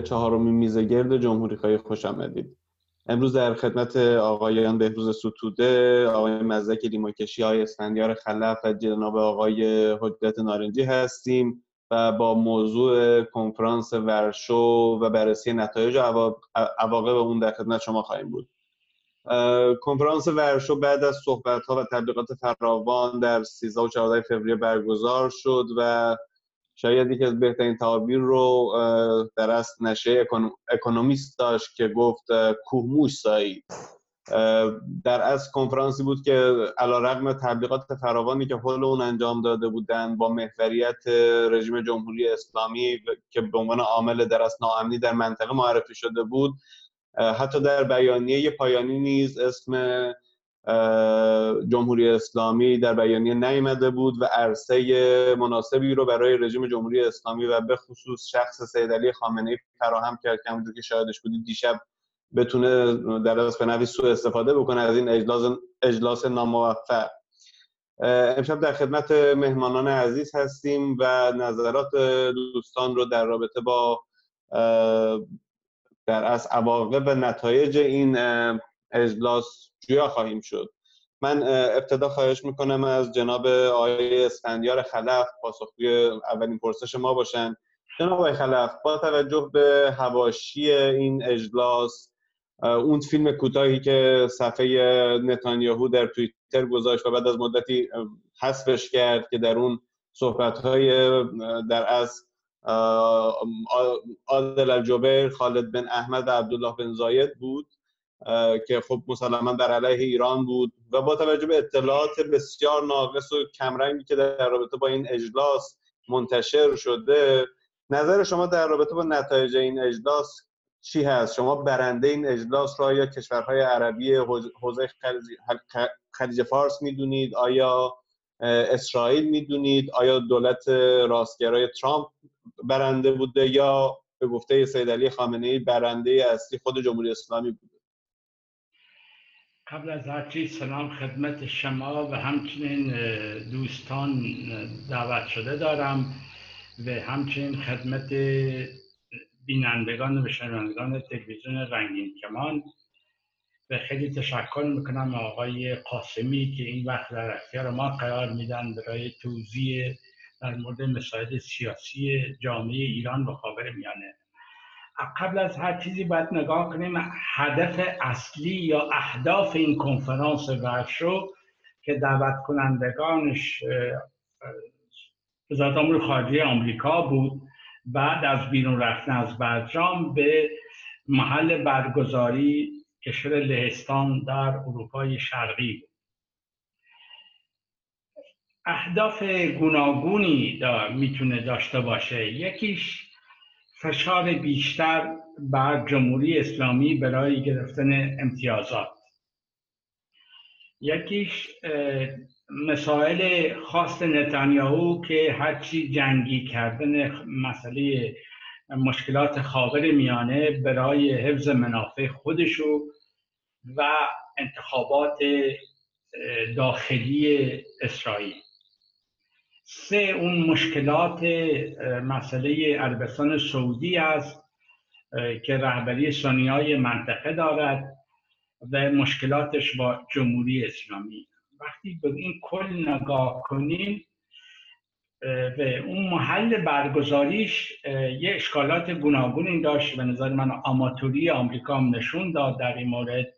چهارمین میز گرد جمهوری خواهی خوش آمدید امروز در خدمت آقایان بهروز ستوده آقای مزدک لیماکشی های اسفندیار خلف و جناب آقای حجت نارنجی هستیم و با موضوع کنفرانس ورشو و بررسی نتایج و عواقب اون در خدمت شما خواهیم بود. کنفرانس ورشو بعد از صحبت ها و تبلیغات فراوان در 13 و 14 فوریه برگزار شد و شاید یکی از بهترین تعابیر رو در اصل نشه اکونومیست داشت که گفت کوهموش سایید در از کنفرانسی بود که علا رقم تبلیغات فراوانی که حول اون انجام داده بودند با محوریت رژیم جمهوری اسلامی که به عنوان عامل در از ناامنی در منطقه معرفی شده بود. حتی در بیانیه پایانی نیز اسم جمهوری اسلامی در بیانیه نیامده بود و عرصه مناسبی رو برای رژیم جمهوری اسلامی و به خصوص شخص سید علی خامنه ای فراهم کرد که همونجور که شاهدش بودید دیشب بتونه در از نوی سوء استفاده بکنه از این اجلاس, اجلاس ناموفق. امشب در خدمت مهمانان عزیز هستیم و نظرات دوستان رو در رابطه با در از عواقب و نتایج این اجلاس جویا خواهیم شد. من ابتدا خواهش می‌کنم از جناب آقای اسفندیار خلف پاسخگوی اولین پرسش ما باشن. جناب آقای خلف با توجه به هواشی این اجلاس اون فیلم کوتاهی که صفحه نتانیاهو در توییتر گذاشت و بعد از مدتی حذفش کرد که در اون صحبت های در از عادل الجبیر خالد بن احمد و عبدالله بن زاید بود. که خب مسلما در علیه ایران بود و با توجه به اطلاعات بسیار ناقص و کمرنگی که در رابطه با این اجلاس منتشر شده نظر شما در رابطه با نتایج این اجلاس چی هست؟ شما برنده این اجلاس را یا کشورهای عربی حوزه خلیج فارس می‌دونید؟ آیا اسرائیل می‌دونید؟ آیا دولت راستگرای ترامپ برنده بوده یا به گفته سید علی خامنه ای برنده اصلی خود جمهوری اسلامی بوده؟ قبل از هر چیز سلام خدمت شما و همچنین دوستان دعوت شده دارم و همچنین خدمت بینندگان و شنوندگان تلویزیون رنگین کمان و خیلی تشکر می‌کنم آقای قاسمی که این وقت در اختیار ما قرار میدن برای توضیح در مورد مسائل سیاسی جامعه ایران و خاور میانه. قبل از هر چیزی باید نگاه کنیم هدف اصلی یا اهداف این کنفرانس ورشو که دعوت کنندگانش وزارت امور خارجه آمریکا بود. بعد از بیرون رفتن از برجام به محل برگزاری کشور لهستان در اروپای شرقی اهداف گوناگونی دا می‌تونه داشته باشه. یکیش فشار بیشتر بر جمهوری اسلامی برای گرفتن امتیازات. یکیش مسائل خاص نتانیاهو که هرچی جنگی کردن مسئله مشکلات خاور میانه برای حفظ منافع خودشو و انتخابات داخلی اسرائیل. سه اون مشکلات مسئله عربستان سعودی است که رهبری سنی های منطقه دارد و مشکلاتش با جمهوری اسلامی. وقتی به این کل نگاه کنیم به اون محل برگزاریش یه اشکالات گوناگونی داشت. به نظر من آماتوری آمریکا هم نشون داد در این مورد.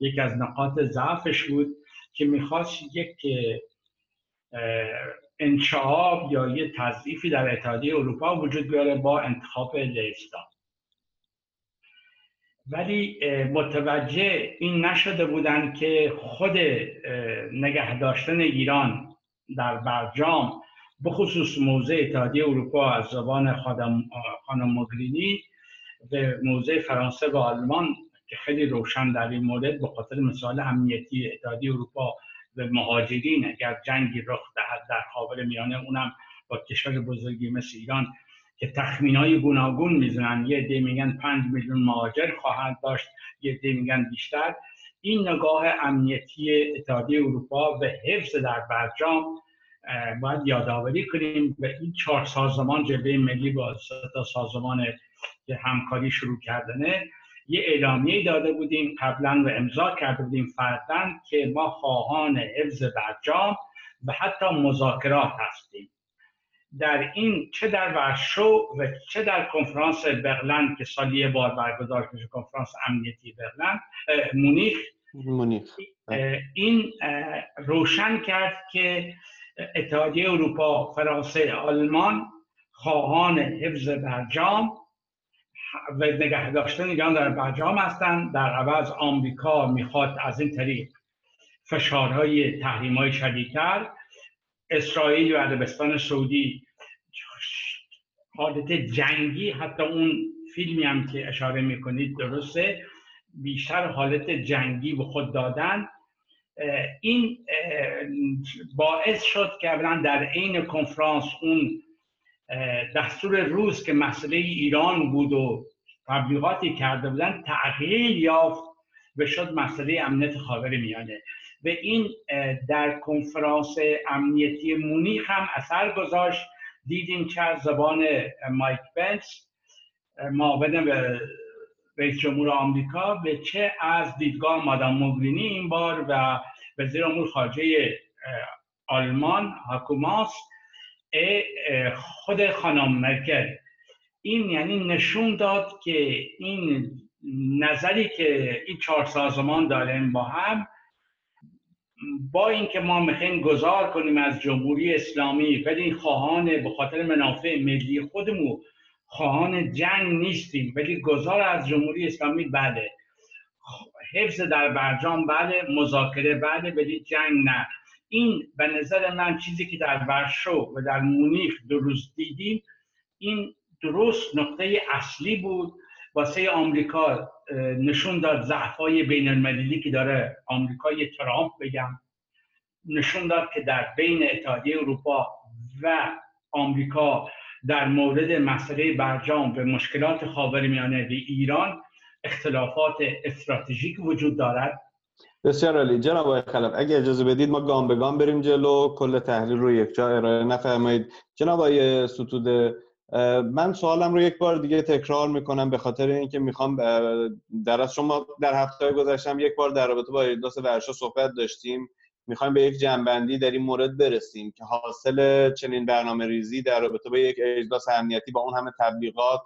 یکی از نقاط ضعفش بود که می‌خواست یک انشعاب یا یه تضعیفی در اتحادیه اروپا وجود بیاره با انتخاب لهستان. ولی متوجه این نشده بودند که خود نگه داشتن ایران در برجام بخصوص موضع اتحادیه اروپا از زبان خانم مگرینی به موضع فرانسه و آلمان که خیلی روشن در این مورد به خاطر مثال امنیتی اتحادیه اروپا به مهاجرین اگر جنگی رخ دهد در خاور میانه اونم با کشور بزرگی مثل ایران که تخمین های گوناگون می‌زنن. یه دی میگن پنج میلیون مهاجر خواهند داشت یه دی میگن بیشتر. این نگاه امنیتی اتحادیه اروپا به حفظ در برجام باید یادآوری کنیم به این چهار سازمان جبهه ملی با تا سازمان همکاری شروع کردنه. یه اعلامیه داده بودیم قبلا و امضا کرده بودیم فردن که ما خواهان حفظ برجام و حتی مذاکرات هستیم. در این چه در ورشو و چه در کنفرانس برلن که سالی یه بار برگزار میشه کنفرانس امنیتی برلن مونیخ. مونیخ. این روشن کرد که اتحادیه اروپا فرانسه آلمان خواهان حفظ برجام و نگه داشتن ایران در برجام هستند. در عوض آمریکا می‌خواد از این طریق فشارهای تحریم های شدیدتر. اسرائیل و عربستان سعودی حالت جنگی حتی اون فیلمی هم که اشاره می‌کنید درسته بیشتر حالت جنگی به خود دادن. این باعث شد که در عین کنفرانس اون دستور روز که مسئله ایران بود و تبلیغاتی کرده بودن تغییر یافت و شد مسئله امنیت خاور میانه. و این در کنفرانس امنیتی مونیخ هم اثر گذاشت. دیدیم چه از زبان مایک بنس معاون رئیس جمهور آمریکا و چه از دیدگاه مادام موگرینی این بار و وزیر امور خارجه آلمان حکوماس خود خانم مرکل این یعنی نشون داد که این نظری که این چهار سازمان داریم با هم با اینکه ما می‌خوایم گذار کنیم از جمهوری اسلامی ولی خواهان به خاطر منافع ملی خودمون خواهان جنگ نیستیم ولی گذار از جمهوری اسلامی بله. حفظ در برجام بله مذاکره بله ولی جنگ نه. این به نظر من چیزی که در ورشو و در مونیخ روز دیدیم این درست نقطه اصلی بود. واسه آمریکا نشون داد ضعفای بین المللی که داره آمریکای ترامپ بگم. نشون داد که در بین اتحادیه اروپا و آمریکا در مورد مسئله برجام و مشکلات خاورمیانه و ایران اختلافات استراتژیک وجود دارد. بسیار عالی. جناب آقای خلف اگه اجازه بدید ما گام به گام بریم جلو. کل تحلیل رو یک جا ارائه نفرمایید. جناب آقای ستوده من سوالم رو یک بار دیگه تکرار می‌کنم به خاطر اینکه می‌خوام در از شما در هفته گذشتم یک بار در رابطه با اجلاس ورشا صحبت داشتیم. می‌خوایم به یک جنبندی در این مورد برسیم که حاصل چنین برنامه ریزی در رابطه با یک اجلاس امنیتی با اون همه تبلیغات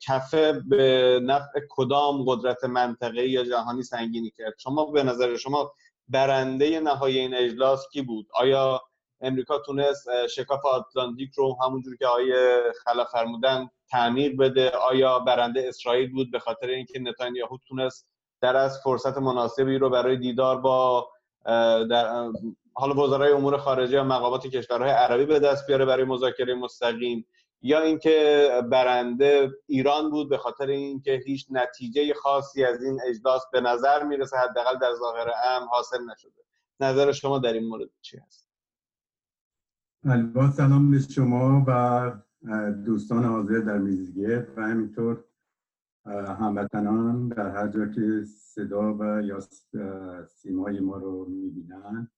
کفه به نفع کدام قدرت منطقه یا جهانی سنگینی کرد؟ شما به نظر شما برنده نهایی این اجلاس کی بود؟ آیا امریکا تونست شکاف آتلانتیک رو همونجور که آقای خلا فرمودن تعمیر بده؟ آیا برنده اسرائیل بود به خاطر اینکه نتانیاهو تونست در از فرصت مناسبی رو برای دیدار با در حالا وزرای امور خارجه و مقامات کشورهای عربی به دست بیاره برای مذاکره مستقیم؟ یا اینکه برنده ایران بود به خاطر اینکه هیچ نتیجه خاصی از این اجلاس به نظر می‌رسه حداقل در ظاهر ام حاصل نشده. نظر شما در این مورد چی هست؟ با سلام به شما و دوستان حاضر در میزگرد و همینطور هموطنان در هر جا که صدا و یا سیمای ما رو می‌بینن.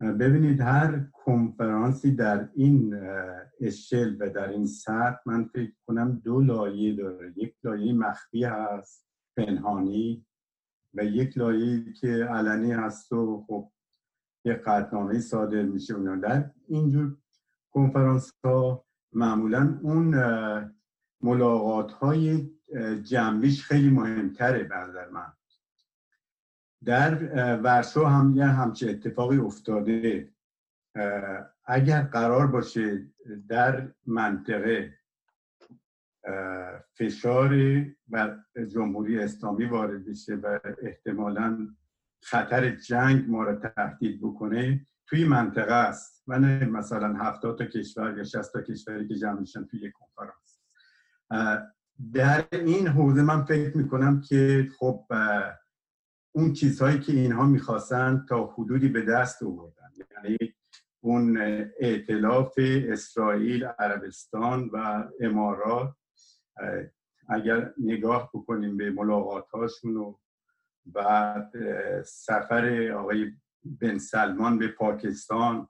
ببینید هر کنفرانسی در این اشل و در این سطح من فکر کنم دو لایه داره. یک لایه مخفی هست پنهانی و یک لایه که علنی هست و خب یه قطنامه صادر میشه اونا در اینجور کنفرانس ها معمولا اون ملاقات های جنبیش خیلی مهمتره نظر من. در ورسو هم یه همچه اتفاقی افتاده. اگر قرار باشه در منطقه فشار بر جمهوری اسلامی وارد بشه و احتمالا خطر جنگ ما را تهدید بکنه توی منطقه است. و نه مثلا هفتاد تا کشور یا شست تا کشوری که جمع میشن توی یک کنفرانس. در این حوزه من فکر می‌کنم که خب اون چیزهایی که اینها می‌خواستن تا حدودی به دست آوردن. یعنی اون ائتلاف اسرائیل عربستان و امارات. اگر نگاه بکنیم به ملاقات هاشون و بعد سفر آقای بن سلمان به پاکستان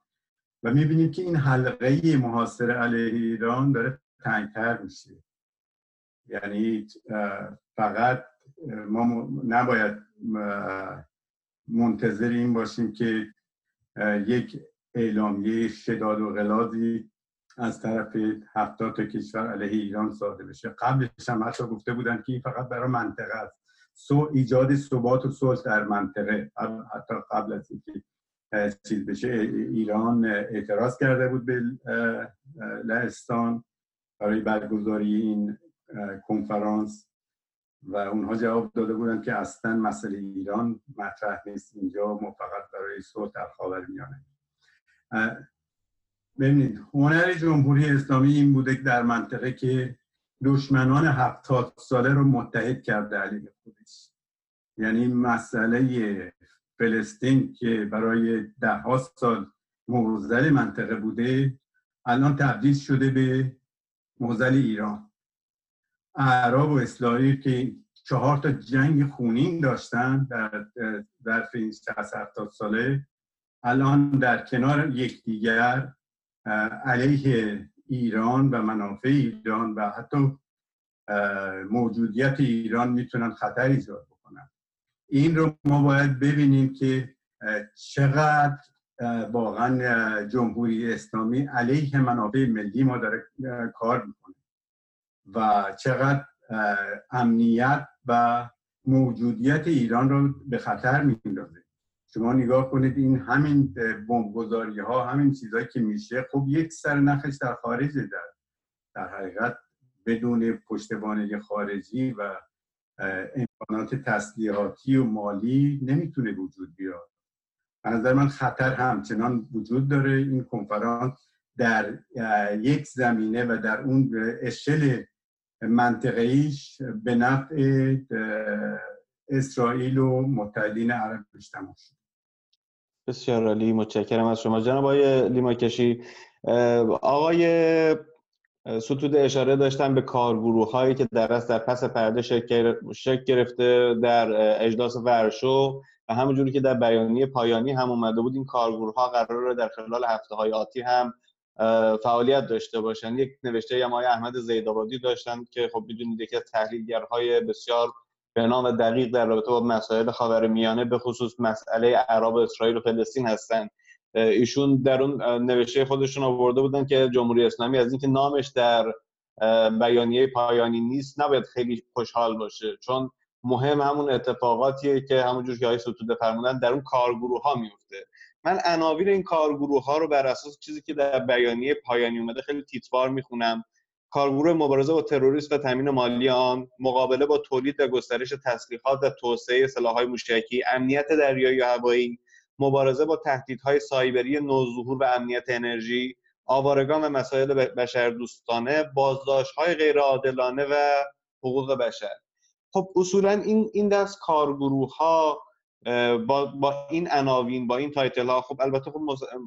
و می‌بینیم که این حلقه محاصره علیه ایران داره تنگتر میشه. یعنی فقط ما نباید منتظر این باشیم که یک اعلامیه شداد و غلاظی از طرف هفتاد تا کشور علیه ایران صادر بشه. قبلش هم حتی گفته بودن که این فقط برای منطقه است. سو ایجاد ثبات و صلح در منطقه. حتی قبل از اینکه چیز بشه ایران اعتراض کرده بود به لهستان برای برگزاری این کنفرانس. و اونها جواب داده بودن که اصلا مسئله ایران مطرح نیست. اینجا ما فقط برای صلح در خاورمیانه ببینید هنر جمهوری اسلامی این بوده که در منطقه که دشمنان هفتاد ساله رو متحد کرده علیه خودش. یعنی مسئله فلسطین که برای ده ها سال موزل منطقه بوده الان تبدیل شده به موزل ایران. عرب و اسرائیل که چهار تا جنگ خونین داشتن در در این 60 ساله الان در کنار یکدیگر علیه ایران و منافع ایران و حتی موجودیت ایران می‌تونن خطر ایجاد بکنن. این رو ما باید ببینیم که چقدر واقعا جمهوری اسلامی علیه منافع ملی ما داره کار می‌کنه. و چقدر امنیت و موجودیت ایران رو به خطر میندازه شما نگاه کنید این همین بمبگذاری ها همین چیزهایی که میشه خب یک سر نخش در خارج در در حقیقت بدون پشتوانه خارجی و امکانات تسلیحاتی و مالی نمی‌تونه وجود بیاد. از نظر من خطر همچنان وجود داره. این کنفرانس در یک زمینه و در اون اشل منطقهیش به نفع اسرائیل و متحدین عرب تمام شد. بسیار عالی متشکرم از شما. جناب آقای لیماکشی آقای ستود اشاره داشتن به کارگروه هایی که در در پس پرده شکل گرفته در اجلاس ورشو و همونجوری که در بیانیه پایانی هم اومده بود این کارگروه ها قرار در خلال هفته های آتی هم فعالیت داشته باشن. یک نوشته هم آقای احمد زیدآبادی داشتن که خب می‌دونید یکی از تحلیلگرهای بسیار به نام دقیق در رابطه با مسائل خاورمیانه به خصوص مسئله عرب اسرائیل و فلسطین هستند. ایشون در اون نوشته خودشون آورده بودن که جمهوری اسلامی از اینکه نامش در بیانیه پایانی نیست نباید خیلی خوشحال باشه. چون مهم همون اتفاقاتیه که همونجور که های ستوده فرمودن در اون کارگروه ها میفته من عناوین این کارگروه ها رو بر اساس چیزی که در بیانیه پایانی اومده خیلی تیتوار می‌خونم. کارگروه مبارزه با تروریسم و تامین مالی آن مقابله با تولید و گسترش تسلیحات و توسعه سلاح‌های موشکی امنیت دریایی و هوایی مبارزه با تهدیدهای سایبری نوظهور و امنیت انرژی آوارگان و مسائل بشر دوستانه بازداشت‌های غیرعادلانه و حقوق بشر. خب اصولا این این دست کارگروه ها با, با این عناوین با این تایتل ها خب البته خب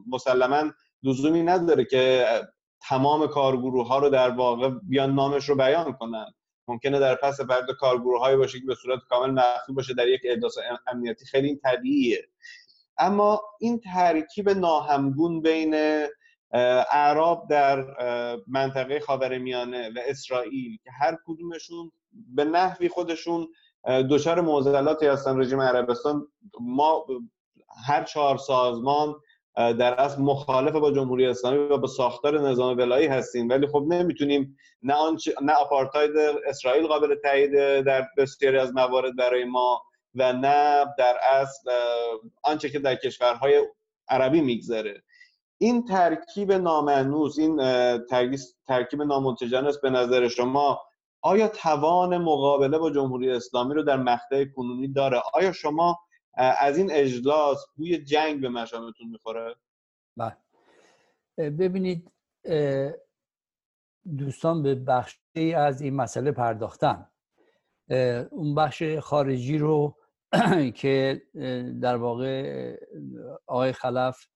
مسلما لزومی نداره که تمام کارگروه ها رو در واقع بیان نامش رو بیان کنن. ممکنه در پس پرده کارگروه هایی باشه که به صورت کامل مخفی باشه در یک احداث امنیتی. خیلی طبیعیه. اما این ترکیب ناهمگون بین اعراب در منطقه خاورمیانه و اسرائیل که هر کدومشون به نحوی خودشون دچار معضلاتی هستن رژیم عربستان. ما هر چهار سازمان در اصل مخالف با جمهوری اسلامی و با ساختار نظام ولایی هستیم. ولی خب نمی‌تونیم نه نه آپارتاید اسرائیل قابل تایید در بسیاری از موارد برای ما و نه در اصل آنچه که در کشورهای عربی میگذره. این ترکیب نامعنوس این ترکیب نامنتجانس به نظر شما. آیا توان مقابله با جمهوری اسلامی رو در مقطع کنونی داره؟ آیا شما از این اجلاس بوی جنگ به مشامتون می‌خوره؟ بله. ببینید دوستان به بخشی از این مسئله پرداختن. اون بخش خارجی رو که در واقع آقای خلف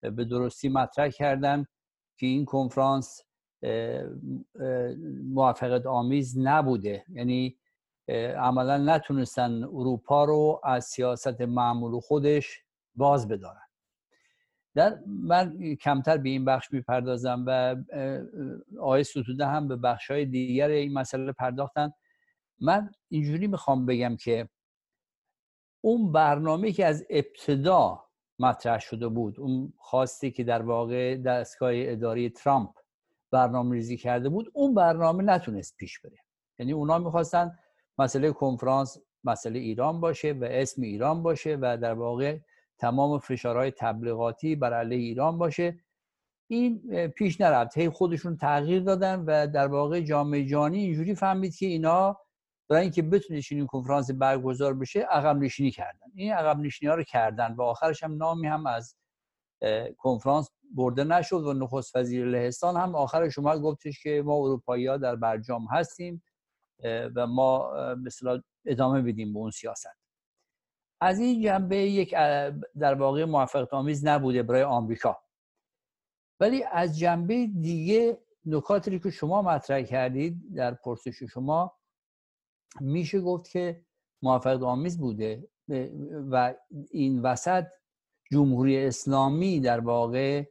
به درستی مطرح کردن که این کنفرانس موافقت آمیز نبوده. یعنی عملا نتونستن اروپا رو از سیاست معمول خودش باز بدارن. در من کمتر به این بخش می‌پردازم و آقای ستوده هم به بخش های دیگر این مسئله پرداختن. من اینجوری می‌خوام بگم که اون برنامه که از ابتدا مطرح شده بود اون خواستی که در واقع دستگاه اداری ترامپ برنامه ریزی کرده بود اون برنامه نتونست پیش بره. یعنی اونا می‌خواستن مسئله کنفرانس مسئله ایران باشه و اسم ایران باشه و در واقع تمام فشارهای تبلیغاتی بر علیه ایران باشه. این پیش نرفت. هی خودشون تغییر دادن و در واقع جامعه جانی اینجوری فهمید که اینا برای اینکه بتونه این کنفرانس برگزار بشه عقب نشینی کردن. این عقب نشینی ها رو کردن و آخرش هم نامی هم از کنفرانس برده نشد و نخست وزیر لهستان هم آخر شما گفتش که ما اروپایی ها در برجام هستیم و ما مثلا ادامه بدیم به اون سیاست. از این جنبه یک در واقع موفقیت آمیز نبوده برای آمریکا. ولی از جنبه دیگه نکاتی که شما مطرح کردید در پرسش شما میشه گفت که موفقیت آمیز بوده و این وسط جمهوری اسلامی در واقع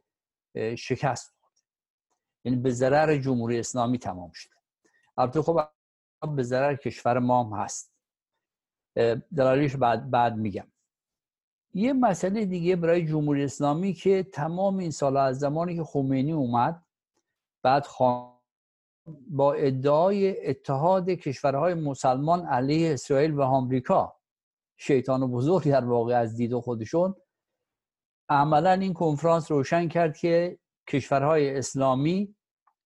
شکست خورد. یعنی به ضرر جمهوری اسلامی تمام شد. البته خب به ضرر کشور ما هم هست. دلالیش بعد, بعد میگم. یه مسئله دیگه برای جمهوری اسلامی که تمام این سال از زمانی که خمینی اومد بعد با ادعای اتحاد کشورهای مسلمان علیه اسرائیل و آمریکا شیطان بزرگ در واقع از دید خودشون عملا این کنفرانس روشن کرد که کشورهای اسلامی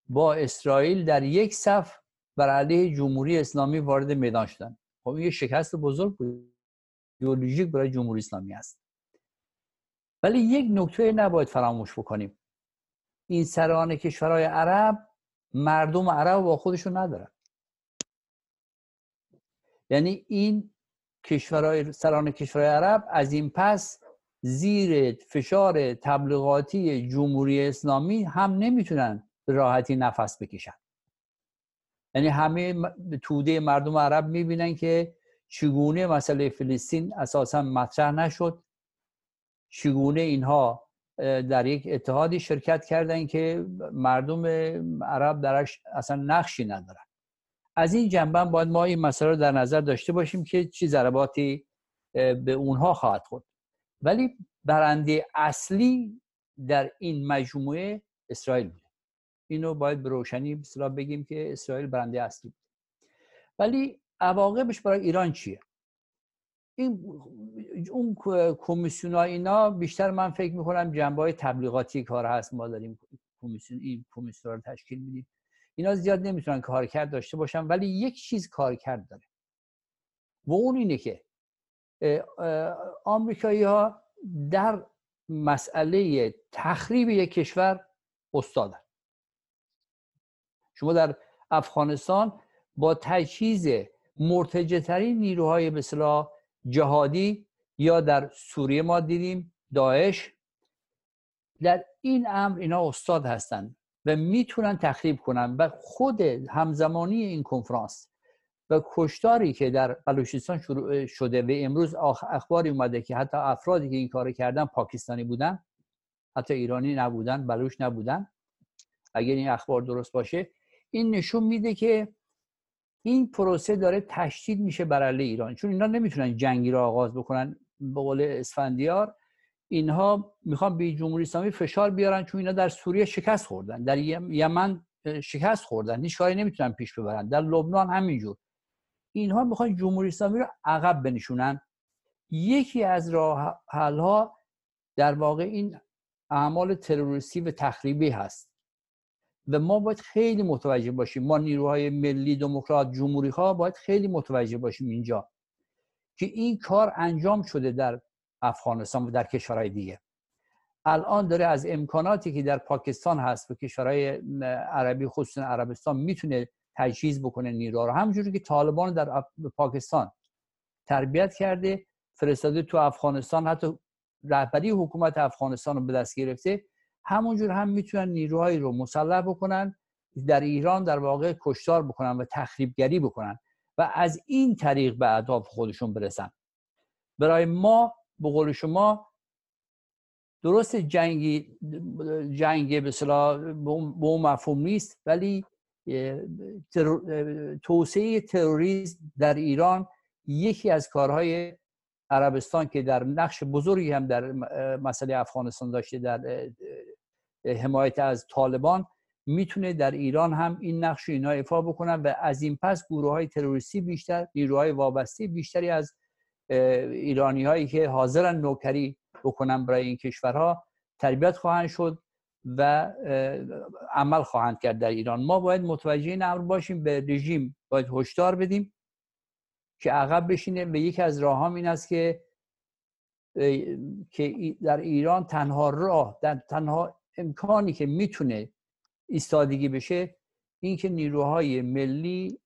با اسرائیل در یک صف بر علیه جمهوری اسلامی وارد میدان شدن. خب این شکست بزرگ بود. ایدئولوژیک برای جمهوری اسلامی است ولی یک نکته نباید فراموش بکنیم. این سران کشورهای عرب مردم عرب با خودشون ندارن. یعنی این کشورهای سران کشورهای عرب از این پس زیر فشار تبلیغاتی جمهوری اسلامی هم نمی‌تونن به راحتی نفس بکشن. یعنی همه توده مردم عرب می‌بینن که چگونه مسئله فلسطین اساسا مطرح نشد. چگونه اینها در یک اتحادی شرکت کردن که مردم عرب درش اصلا نقشی ندارن. از این جنبه باید ما این مسئله رو در نظر داشته باشیم که چی ضرباتی به اونها خواهد خورد. ولی برنده اصلی در این مجموعه اسرائیل بوده. اینو باید به روشنی بسیار بگیم که اسرائیل برنده اصلی بود ولی عواقبش برای ایران چیه؟ این اون کمیسیون اینا بیشتر من فکر می‌کنم جنبه های تبلیغاتی کار هست ما داریم کمیسیون این کمیسیون رو تشکیل میدیم. اینا زیاد نمی‌تونن کارکرد داشته باشن ولی یک چیز کارکرد داره. و اون اینه که آمریکایی ها در مسئله تخریب یک کشور استادن. شما در افغانستان با تجهیز مرتجه نیروهای به جهادی یا در سوریه ما دیدیم داعش در این امر اینا استاد هستند و می‌تونن تخریب کنن و خود همزمانی این کنفرانس و کشتاری که در بلوچستان شروع شده و امروز اخباری اومده که حتی افرادی که این کار کردن پاکستانی بودن حتی ایرانی نبودن بلوچ نبودن اگر این اخبار درست باشه این نشون میده که این پروسه داره تشدید میشه بر علیه ایران. چون اینا نمی‌تونن جنگی رو آغاز بکنن. به قول اسفندیار اینها می‌خوان به جمهوری اسلامی فشار بیارن چون اینا در سوریه شکست خوردن. در یمن شکست خوردن. هیچ کاری نمی‌تونن پیش ببرن. در لبنان همینجور. اینها می‌خوان جمهوری اسلامی رو عقب بنشونن. یکی از راه ها در واقع این اعمال تروریستی و تخریبی هست. و ما باید خیلی متوجه باشیم ما نیروهای ملی دموکرات جمهوری ها باید خیلی متوجه باشیم اینجا که این کار انجام شده در افغانستان و در کشورهای دیگه. الان داره از امکاناتی که در پاکستان هست و کشورهای عربی خصوصا عربستان می‌تونه تجهیز بکنه نیروها رو. همونجوری که طالبان در پاکستان تربیت کرده فرستاده تو افغانستان حتی رهبری حکومت افغانستان رو به دست گرفته همونجور هم می‌تونن نیروهایی رو مسلح بکنن در ایران در واقع کشتار بکنن و تخریبگری بکنن و از این طریق به اهداف خودشون برسن. برای ما به قول شما درست جنگی جنگ به به اون مفهوم نیست ولی توسعه تروریسم در ایران یکی از کارهای عربستان که در نقش بزرگی هم در مسئله افغانستان داشته در حمایت از طالبان می‌تونه در ایران هم این نقش اینا ایفا بکنن و از این پس گروه های تروریستی بیشتر نیروهای وابسته بیشتری از ایرانی هایی که حاضرن نوکری بکنن برای این کشورها تربیت خواهند شد. و عمل خواهند کرد در ایران. ما باید متوجه این امر باشیم به رژیم باید هشدار بدیم که عقب بشینه. به یکی از راه این است که که در ایران تنها راه در تنها امکانی که می‌تونه ایستادگی بشه این که نیروهای ملی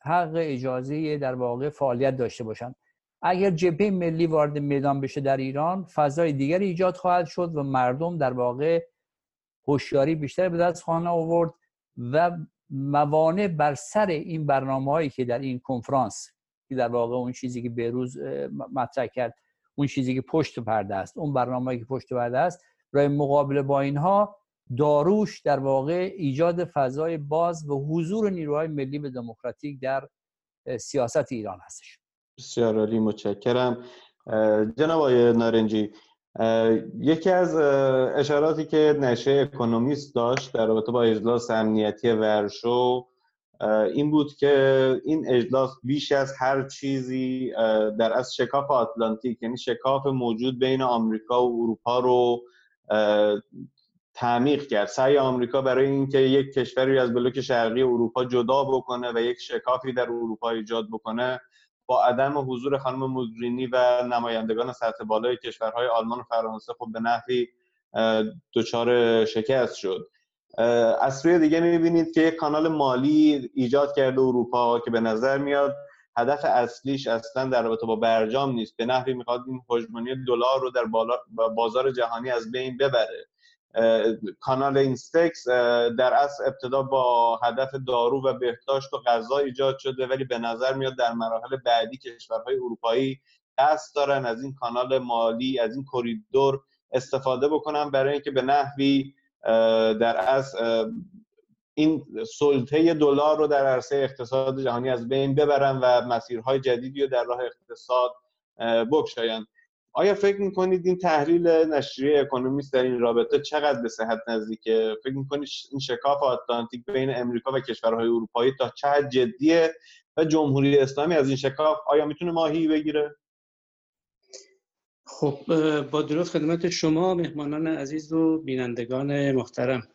حق اجازه در واقع فعالیت داشته باشند. اگر جبهه ملی وارد میدان بشه در ایران فضای دیگری ایجاد خواهد شد و مردم در واقع هوشیاری بیشتر به دست خواهند آورد و موانع بر سر این برنامه هایی که در این کنفرانس که در واقع اون چیزی که بهروز مطرح کرد اون چیزی که پشت پرده است اون برنامه که پشت پرده است برای مقابله با اینها داروش در واقع ایجاد فضای باز و حضور نیروهای ملی و دموکراتیک در سیاست ایران هستش. بسیار عالی متشکرم. جناب آقای نارنجی یکی از اشاراتی که نشه اکونومیست داشت در رابطه با اجلاس امنیتی ورشو این بود که این اجلاس بیش از هر چیزی در از شکاف آتلانتیک یعنی شکاف موجود بین آمریکا و اروپا رو تعمیق کرد. سعی آمریکا برای اینکه یک کشوری از بلوک شرقی اروپا جدا بکنه و یک شکافی در اروپا ایجاد بکنه با عدم حضور خانم موگرینی و نمایندگان سطح بالای کشورهای آلمان و فرانسه خب به نحوی دچار شکست شد. از سوی دیگه می‌بینید که یک کانال مالی ایجاد کرده اروپا که به نظر میاد هدف اصلیش اصلا در رابطه با برجام نیست. به نحوی می‌خواد این هژمونی دلار رو در بازار جهانی از بین ببره. کانال اینستکس در اصل ابتدا با هدف دارو و بهداشت و غذا ایجاد شده ولی به نظر میاد در مراحل بعدی کشورهای اروپایی قصد دارن از این کانال مالی از این کریدور استفاده بکنن برای اینکه به نحوی در اصل این سلطه دلار رو در عرصه اقتصاد جهانی از بین ببرن و مسیرهای جدیدی رو در راه اقتصاد بکشاین. آیا فکر می‌کنید این تحلیل نشریه اکونومیست در این رابطه چقدر به صحت نزدیکه؟ فکر می‌کنید این شکاف آتلانتیک بین امریکا و کشورهای اروپایی تا چه جدیه و جمهوری اسلامی از این شکاف آیا می‌تونه ماهی بگیره؟ خب با درود خدمت شما مهمانان عزیز و بینندگان محترم.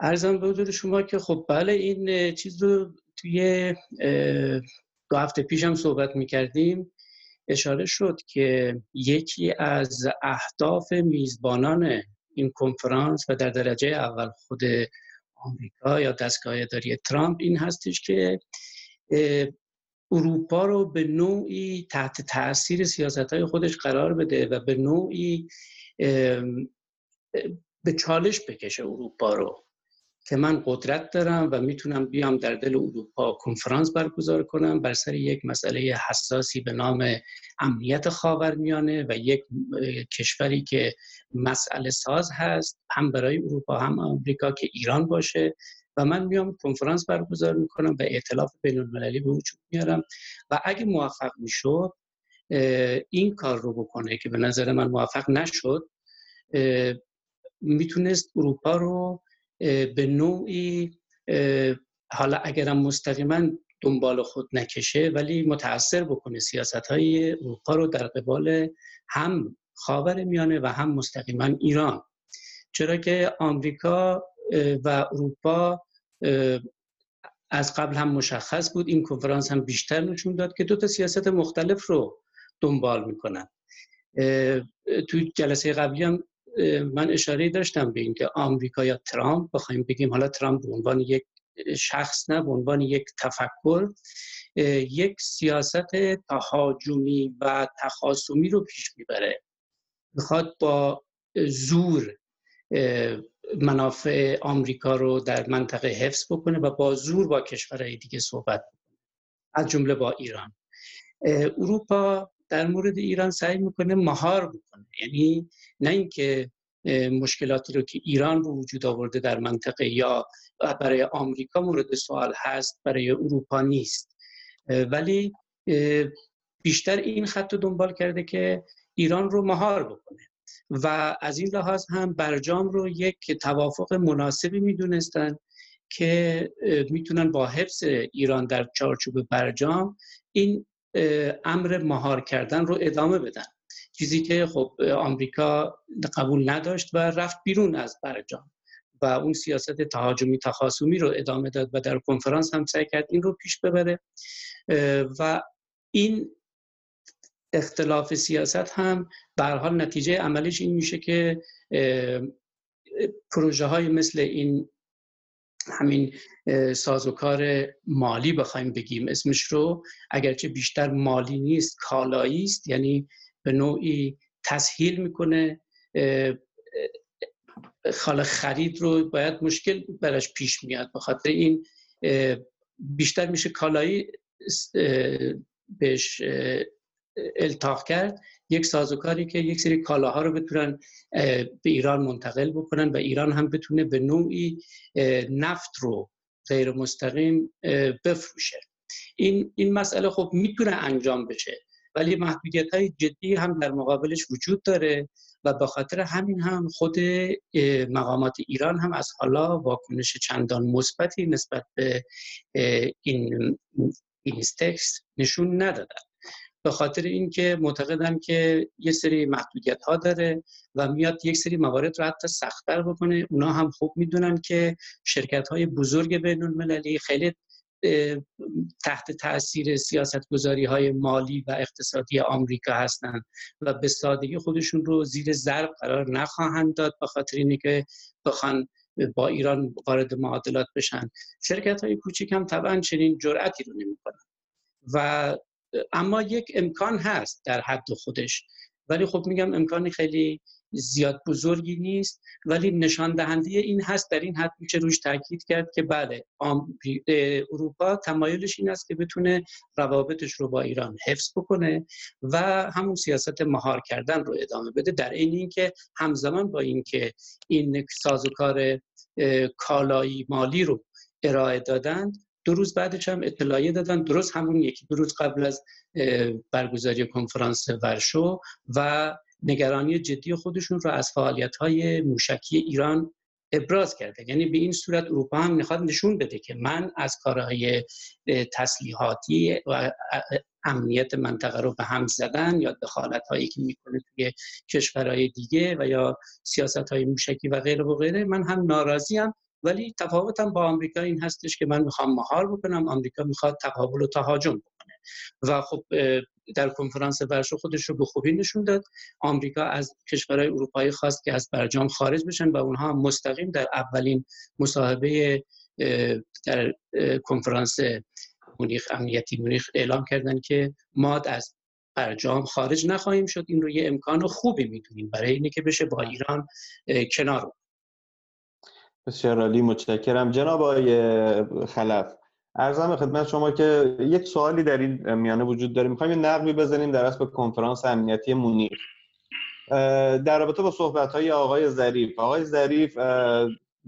ارزم به حضور شما که خب بله این چیز رو توی دو هفته پیش هم صحبت می‌کردیم. اشاره شد که یکی از اهداف میزبانان این کنفرانس و در درجه اول خود آمریکا یا دستگاه اداری ترامپ این هستش که اروپا رو به نوعی تحت تاثیر سیاست های خودش قرار بده و به نوعی به چالش بکشه اروپا رو. که من قدرت دارم و می‌تونم بیام در دل اروپا کنفرانس برگزار کنم بر سر یک مسئله حساسی به نام امنیت خاورمیانه و یک کشوری که مسئله ساز هست هم برای اروپا هم آمریکا که ایران باشه. و من میام کنفرانس برگزار می‌کنم و ائتلاف بین المللی به وجود میارم. و اگه موفق می‌شد این کار رو بکنه که به نظر من موفق نشد می‌تونست اروپا رو به نوعی حالا اگرم مستقیما دنبال خود نکشه ولی متاثر بکنه. سیاست های اروپا رو در قبال هم خاور میانه و هم مستقیما ایران. چرا که آمریکا و اروپا از قبل هم مشخص بود این کنفرانس هم بیشتر نشون داد که دو تا سیاست مختلف رو دنبال می‌کنن. تو جلسه قبلی هم من اشاره داشتم به اینکه آمریکا یا ترامپ بخوایم بگیم حالا ترامپ به عنوان یک شخص نه به عنوان یک تفکر یک سیاست تهاجمی و تخاصمی رو پیش می‌بره. می‌خواد با زور منافع آمریکا رو در منطقه حفظ بکنه و با زور با کشورهای دیگه صحبت از جمله با ایران. اروپا در مورد ایران سعی می‌کنه مهار بکنه. یعنی نه اینکه مشکلاتی رو که ایران رو وجود آورده در منطقه یا برای آمریکا مورد سوال هست برای اروپا نیست. ولی بیشتر این خط رو دنبال کرده که ایران رو مهار بکنه. و از این لحاظ هم برجام رو یک توافق مناسبی می‌دونستن که می‌تونن با حفظ ایران در چارچوب برجام این امر مهار کردن رو ادامه بدن. چیزی که خب آمریکا قبول نداشت و رفت بیرون از برجام و اون سیاست تهاجمی تخاصمی رو ادامه داد و در کنفرانس هم سعی کرد این رو پیش ببره. و این اختلاف سیاست هم به حال نتیجه عملیش این میشه که پروژه های مثل این همین سازوکار مالی بخوایم بگیم. اسمش رو اگرچه بیشتر مالی نیست کالایی است. یعنی به نوعی تسهیل می‌کنه خال خرید رو باید مشکل براش پیش میاد. به خاطر این بیشتر میشه کالایی بهش التاق کرد. یک سازوکاری که یک سری کالاها رو بتونن به ایران منتقل بکنن و ایران هم بتونه به نوعی نفت رو غیر مستقیم بفروشه. این این مسئله خب می‌تونه انجام بشه ولی محدودیت های جدی هم در مقابلش وجود داره و به خاطر همین هم خود مقامات ایران هم از حالا واکنش چندان مثبتی نسبت به این این نشون ندادن. به خاطر اینکه معتقدن که یه سری محدودیت ها داره و میاد یک سری موارد رو حتی سختتر بکنه. اونا هم خوب می‌دونن که شرکت های بزرگ بین المللی خیلی تحت تاثیر سیاست گذاری های مالی و اقتصادی آمریکا هستند و به سادگی خودشون رو زیر ضرب قرار نخواهند داد به خاطر اینکه که بخوان با ایران وارد معادلات بشن. شرکت های کوچیک هم طبعا چنین جرأتی رو نمی‌کنن. و اما یک امکان هست در حد خودش. ولی خب میگم امکانی خیلی زیاد بزرگی نیست. ولی نشان دهنده این هست در این حد میشه روش تاکید کرد که بله اروپا تمایلش این است که بتونه روابطش رو با ایران حفظ بکنه و همون سیاست مهار کردن رو ادامه بده. در این اینکه همزمان با اینکه این سازوکار کالایی مالی رو ارائه دادند دو روز بعدش هم اطلاعیه دادن. درست همون یکی دو روز قبل از برگزاری کنفرانس ورشو و نگرانی جدی خودشون رو از فعالیت های موشکی ایران ابراز کرده. یعنی به این صورت اروپا هم می‌خواد نشون بده که من از کارهای تسلیحاتی و امنیت منطقه رو به هم زدن یا دخالت هایی که می‌کنه توی کشورهای دیگه و یا سیاست های موشکی و غیره و غیره من هم ناراضی هم ولی تفاوتم با آمریکا این هستش که من می‌خوام مهار بکنم. آمریکا می‌خواد تقابل و تهاجم بکنه. و خب در کنفرانس ورشو خودش رو به خوبی نشون داد. آمریکا از کشورهای اروپایی خواست که از برجام خارج بشن و اونها مستقیم در اولین مصاحبه در کنفرانس مونیخ امنیتی مونیخ اعلام کردن که ما از برجام خارج نخواهیم شد. این رو یه امکان خوبی می‌دونیم. برای اینه بشه با ایران کنار بسیار عالی متشکرم. جناب آقای خلف ارزم خدمت شما که یک سوالی در این میانه وجود داره. می‌خوایم یه نقبی بزنیم در اصل کنفرانس امنیتی مونیخ. در رابطه با صحبت های آقای ظریف. آقای ظریف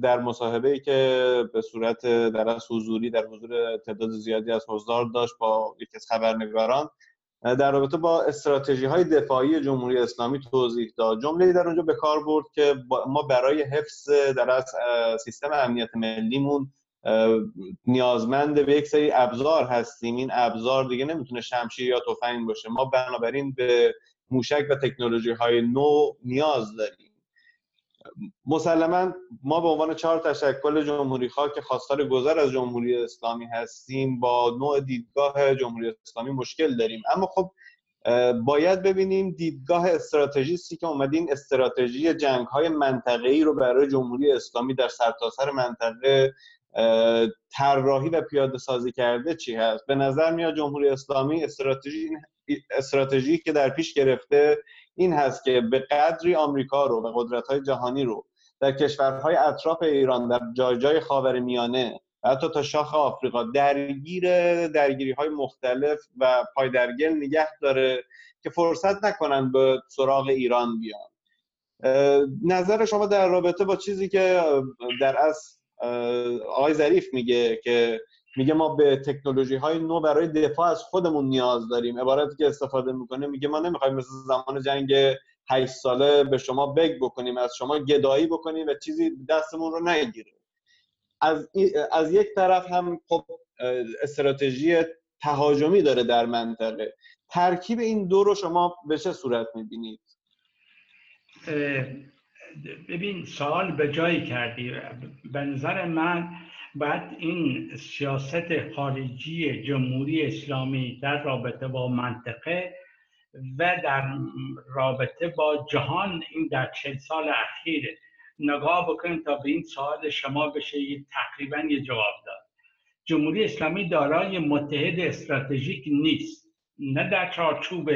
در مصاحبه ای که به صورت در حضوری در حضور تعداد زیادی از حضار داشت با یکی از خبرنگاران در رابطه با استراتژی های دفاعی جمهوری اسلامی توضیح داد. جمله در اونجا به کار برد که ما برای حفظ در از سیستم امنیت ملیمون نیازمند به یک سری ابزار هستیم. این ابزار دیگه نمی‌تونه شمشیر یا تفنگ باشه. ما بنابراین به موشک و تکنولوژی های نو نیاز داریم. مسلما ما به عنوان چهار تشکل جمهوری خواه که خواستار گذر از جمهوری اسلامی هستیم با نوع دیدگاه جمهوری اسلامی مشکل داریم. اما خب باید ببینیم دیدگاه استراتژیستی که اومده این استراتژی جنگ های منطقه ای رو برای جمهوری اسلامی در سرتاسر منطقه طراحی و پیاده سازی کرده چی هست؟ به نظر میاد جمهوری اسلامی استراتژی استراتژی که در پیش گرفته این هست که به قدری آمریکا رو و قدرت های جهانی رو در کشورهای اطراف ایران در جای جای خاور میانه حتی تا شاخ آفریقا درگیر درگیری های مختلف و پایدرگل نگه داره که فرصت نکنن به سراغ ایران بیان. نظر شما در رابطه با چیزی که در از آقای ظریف میگه که میگه ما به تکنولوژی های نو برای دفاع از خودمون نیاز داریم. عبارتی که استفاده می‌کنه میگه ما نمی‌خوایم مثل زمان جنگ هشت ساله به شما بگ بکنیم از شما گدایی بکنیم و چیزی دستمون رو نگیره از, از یک طرف هم خب استراتژی تهاجمی داره در منطقه. ترکیب این دو رو شما به چه صورت می‌بینید؟ ببین سوال به جایی کردی. به نظر من باید این سیاست خارجی جمهوری اسلامی در رابطه با منطقه و در رابطه با جهان این در چل سال اخیر نگاه بکنید تا به این سوال شما بشه تقریبا یه جواب داد. جمهوری اسلامی دارای متحد استراتژیک نیست. نه در چارچوب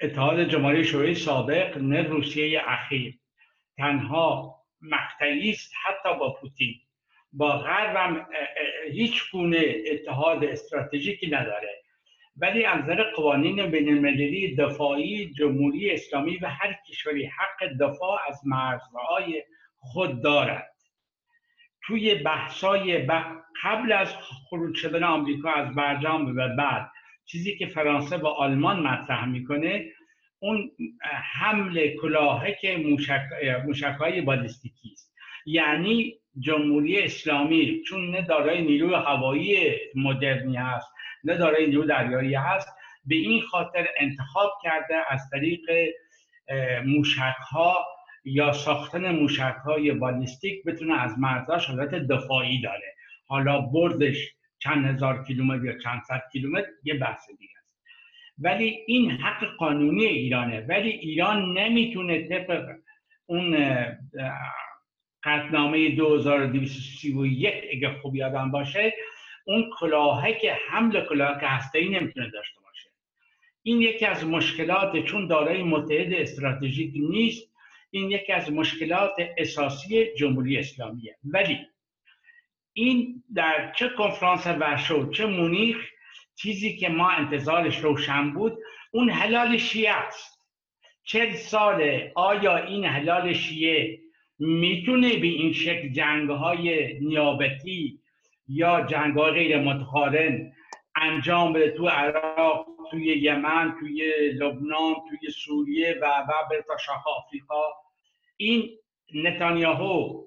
اتحاد جمهوری شوروی سابق نه روسیه اخیر. تنها مقطعی است حتی با پوتین. با غرب هیچ گونه اتحاد استراتژیکی نداره. ولی از نظر قوانین بین المللی دفاعی جمهوری اسلامی و هر کشوری حق دفاع از مرزهای خود دارد. توی بحثای قبل از خروج شدن آمریکا از برجام و بعد چیزی که فرانسه و آلمان مطرح می‌کنه اون حمل کلاهک موشک, موشک بالستیکی است. یعنی جمهوری اسلامی چون نه دارای نیروی هوایی مدرنی هست نه دارای نیرو دریایی هست به این خاطر انتخاب کرده از طریق موشک ها یا ساختن موشک های بالستیک بتونه از مرزاش حالت دفاعی داره. حالا بردش چند هزار کیلومتر یا چند صد کیلومتر یه بحث دیگه است. ولی این حق قانونی ایرانه. ولی ایران نمی‌تونه طبق اون قطنامه 2231 اگه خوب یادم باشه اون که حمل کلاهک هسته ای نمی‌تونه داشته باشه. این یکی از مشکلات چون دارای متحد استراتژیک نیست این یکی از مشکلات اساسی جمهوری اسلامیه. ولی این در چه کنفرانس ورشو چه مونیخ چیزی که ما انتظارش روشن بود اون حلال شیعه است. چل ساله آیا این حلال شیعه می‌تونه به این شکل جنگ های نیابتی یا جنگ های غیر متقارن انجام بده تو عراق توی یمن توی لبنان توی سوریه و و تا شاخ آفریقا. این نتانیاهو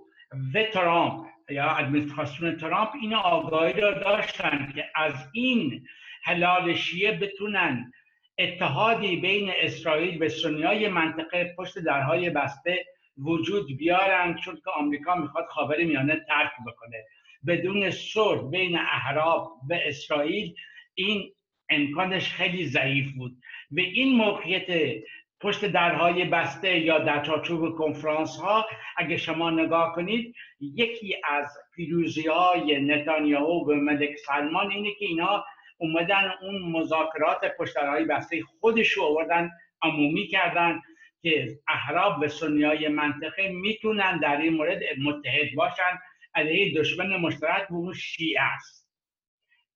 و ترامپ یا ادمنستراسیون ترامپ این آگاهی را داشتن که از این حلال شیعه بتونن اتحادی بین اسرائیل و سنیای منطقه پشت درهای بسته وجود بیارن چون که آمریکا می‌خواد خاور میانه ترک بکنه. بدون صلح بین احراب و اسرائیل این امکانش خیلی ضعیف بود. و این موقعیت پشت درهای بسته یا در چارچوب کنفرانس ها اگه شما نگاه کنید یکی از پیروزی های نتانیاهو و ملک سلمان اینه که اینا اومدن اون مذاکرات پشت درهای بسته خودش رو آوردن عمومی کردن که احراب و سنی منطقه می‌تونن در این مورد متحد باشن. علیه دشمن مشترک و شیعه است.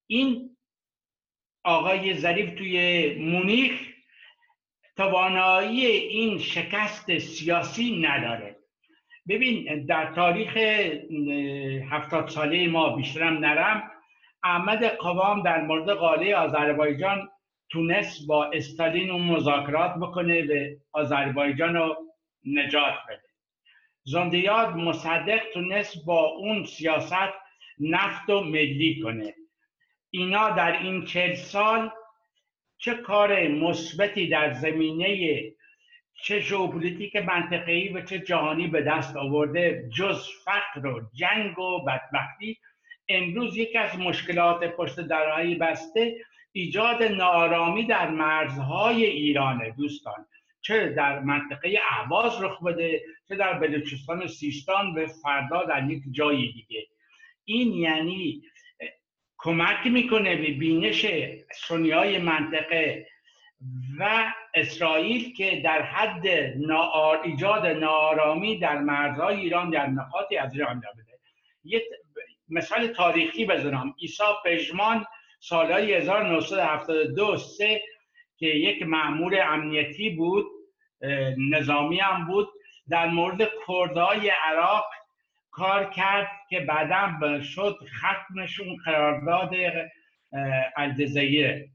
این آقای ظریف توی مونیخ توانایی این شکست سیاسی نداره. ببین در تاریخ هفتاد ساله ما بیشترم نرم احمد قوام در مورد قاله آذربایجان تونست با استالین اون مذاکرات بکنه و آذربایجان رو نجات بده. زندیاد مصدق تونست با اون سیاست نفت و ملی کنه. اینا در این چل سال چه کار مثبتی در زمینه چه ژئوپلیتیک منطقه‌ای و چه جهانی به دست آورده جز فقر و جنگ و بدبختی امروز یکی از مشکلات پشت درهای بسته ایجاد نارامی در مرزهای ایرانه دوستان. چه در منطقه اهواز رخ بده چه در بلوچستان و سیستان و فردا در یک جای دیگه. این یعنی کمک می‌کنه به بینش سنی منطقه و اسرائیل که در حد ناار ایجاد نارامی در مرزهای ایران در نقاطی از ایران بده. مثال تاریخی بزنم. ایسا پژمان سالهای 1972 سه که یک معمور امنیتی بود نظامی هم بود در مورد کردهای عراق کار کرد که بعدا شد ختمشون قرارداد الجزایر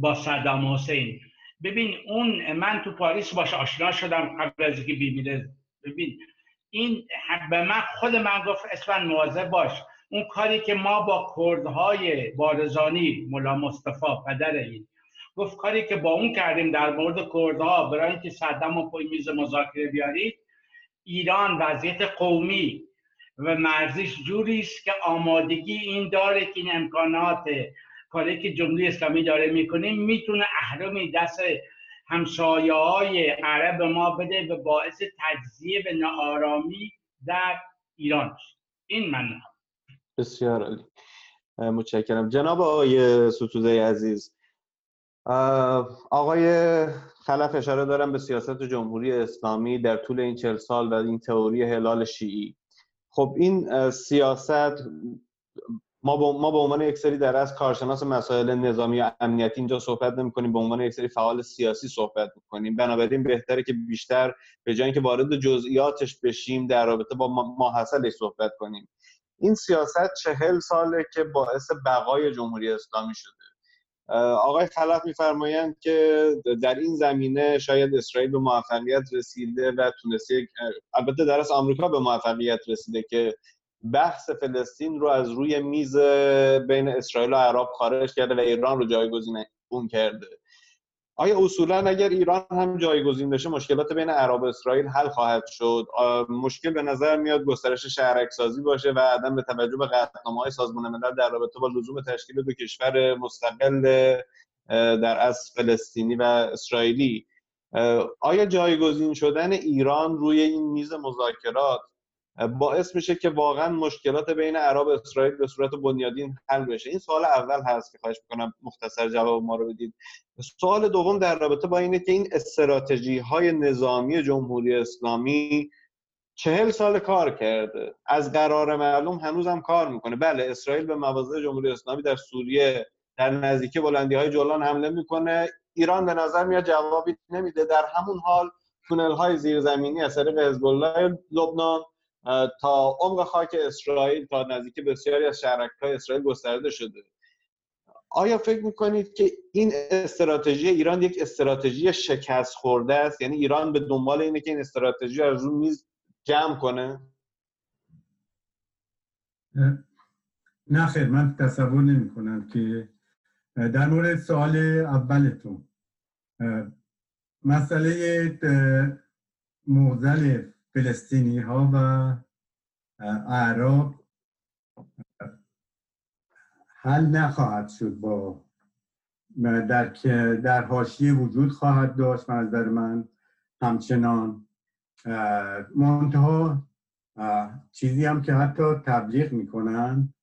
با صدام حسین. ببین اون من تو پاریس باش آشنا شدم قبل از اینکه بیمیره ببین این به من خود من گفت اسفن مواظب باش. اون کاری که ما با کردهای بارزانی ملا مصطفی پدر این گفت کاری که با اون کردیم در مورد کردها برای اینکه صدام و پای میز مذاکره بیارید ایران وضعیت قومی و مرزیش جوری است که آمادگی این داره که این امکانات کاری که جمهوری اسلامی داره می‌کنه می‌تونه اهرمی دست همسایه های عرب ما بده و باعث تجزیه به ناآرامی در ایران این من بسیار عالی. متشکرم. جناب آقای ستوده عزیز آقای خلف اشاره دارم به سیاست جمهوری اسلامی در طول این چل سال و این تئوری هلال شیعی. خب این سیاست ما ما به عنوان یک سری در از کارشناس مسائل نظامی و امنیتی اینجا صحبت نمی کنیم به عنوان یک سری فعال سیاسی صحبت می‌کنیم. بنابراین بهتره که بیشتر به جای اینکه وارد جزئیاتش بشیم در رابطه با ماحصلش صحبت کنیم. این سیاست چهل ساله که باعث بقای جمهوری اسلامی شده. آقای خلف میفرمایند که در این زمینه شاید اسرائیل به موفقیت رسیده و تونسته البته در آمریکا به موفقیت رسیده که بحث فلسطین رو از روی میز بین اسرائیل و عرب خارج کرده و ایران رو جایگزین اون کرده. آیا اصولا اگر ایران هم جایگزین بشه مشکلات بین عرب و اسرائیل حل خواهد شد؟ مشکل به نظر میاد گسترش شهرک سازی باشه و عدم به توجه به های سازمان ملل در رابطه با لزوم تشکیل دو کشور مستقل در از فلسطینی و اسرائیلی. آیا جایگزین شدن ایران روی این میز مذاکرات باعث میشه که واقعا مشکلات بین عرب و اسرائیل به صورت بنیادین حل بشه. این سوال اول هست که خواهش می‌کنم مختصر جواب ما رو بدید. سوال دوم در رابطه با اینه که این استراتژی های نظامی جمهوری اسلامی چهل سال کار کرده. از قرار معلوم هنوزم کار می‌کنه. بله اسرائیل به مواضع جمهوری اسلامی در سوریه در نزدیکی بلندی های جولان حمله می‌کنه. ایران به نظر میاد جوابی نمیده. در همون حال تونل های زیرزمینی از طریق حزب لبنان تا عمق خاک اسرائیل تا نزدیک بسیاری از شهرک های اسرائیل گسترده شده. آیا فکر می‌کنید که این استراتژی ایران یک استراتژی شکست خورده است؟ یعنی ایران به دنبال اینه که این استراتژی از رو میز جمع کنه؟ نه خیر من تصور نمی کنم که در مورد سوال اولتون مسئله موزل فلسطینی ها و اعراب حل نخواهد شد با در که در حاشیه وجود خواهد داشت. نظر من همچنان منتها چیزی هم که حتی تبلیغ می‌کنن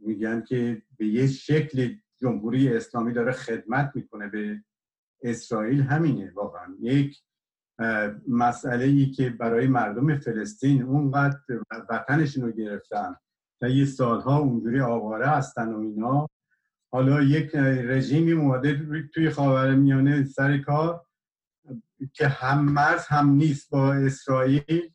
میگن که به یه شکل جمهوری اسلامی داره خدمت می‌کنه به اسرائیل همینه واقعا. یک مسئله ای که برای مردم فلسطین اونقدر وطنشون رو گرفتن و یه سالها اونجوری آواره هستن و اینا. حالا یک رژیمی مواده توی خاور میانه سر کار که هم مرز هم نیست با اسرائیل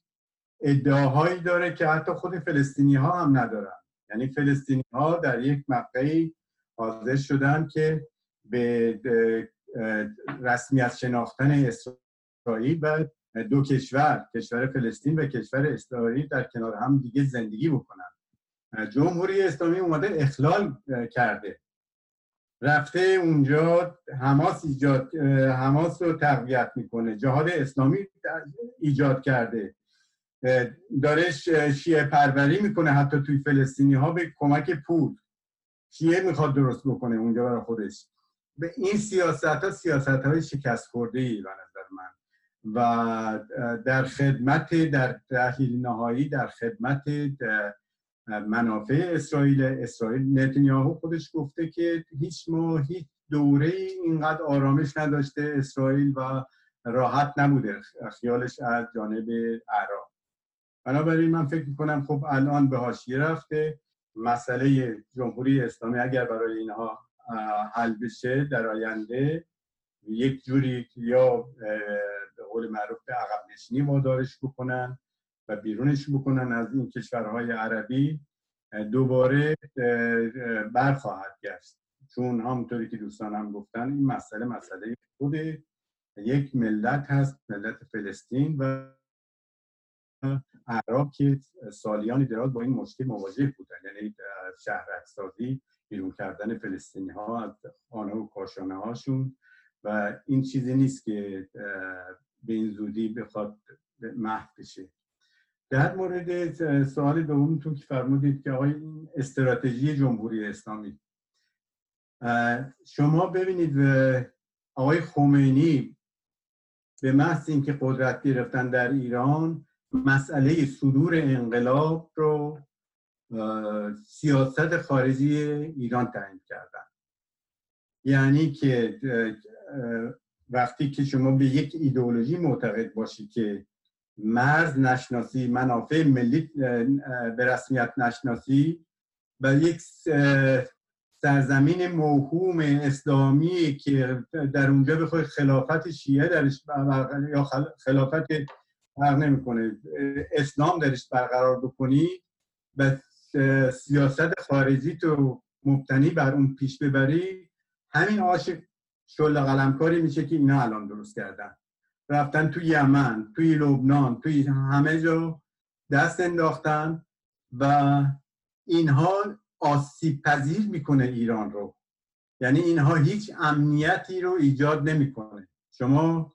ادعاهایی داره که حتی خود فلسطینی ها هم ندارن. یعنی فلسطینی ها در یک مقطعی حاضر شدن که به رسمیت شناختن اسرائیل اسرائیل و دو کشور کشور فلسطین و کشور اسرائیل در کنار هم دیگه زندگی بکنن. جمهوری اسلامی اومده اخلال کرده. رفته اونجا حماس ایجاد حماس رو تقویت می‌کنه. جهاد اسلامی ایجاد کرده. داره شیعه پروری می‌کنه حتی توی فلسطینی ها به کمک پول. شیعه می‌خواد درست بکنه اونجا برای خودش. به این سیاست ها سیاست های شکست خورده ای به نظر من و در خدمت در تحلیل نهایی در خدمت منافع اسرائیل. اسرائیل نتانیاهو خودش گفته که هیچ ما هیچ دوره اینقدر آرامش نداشته اسرائیل و راحت نبوده خیالش از جانب عراق بنابراین من فکر می‌کنم خب الان به حاشیه رفته. مسئله جمهوری اسلامی اگر برای اینها حل بشه در آینده یک جوری یا قول معروف به عقب نشینی وادارش بکنن و بیرونش بکنن از این کشورهای عربی دوباره برخواهد گشت. چون همونطوری که دوستانم گفتن این مسئله مسئله خود یک ملت هست ملت فلسطین و عرب که سالیانی دراز با این مشکل مواجه بودن. یعنی شهرکسازی بیرون کردن فلسطینی ها از خانه و کاشانه هاشون و این چیزی نیست که به این زودی بخواد محو بشه. در مورد سوال دومتون که فرمودید که آقای استراتژی جمهوری اسلامی شما ببینید آقای خمینی به محض اینکه قدرت گرفتن در ایران مسئله صدور انقلاب رو سیاست خارجی ایران تعیین کردن. یعنی که وقتی که شما به یک ایدئولوژی معتقد باشی که مرز نشناسی منافع ملی به رسمیت نشناسی و یک سرزمین موهوم اسلامی که در اونجا بخوای خلافت شیعه درش یا خلافت فرق نمی‌کنه. اسلام درش برقرار بکنی و سیاست خارجی تو مبتنی بر اون پیش ببری همین آش شل قلمکاری میشه که اینا الان درست کردن. رفتن توی یمن توی لبنان توی همه جا دست انداختن و اینها آسیب پذیر می‌کنه ایران رو. یعنی اینها هیچ امنیتی رو ایجاد نمی‌کنه. شما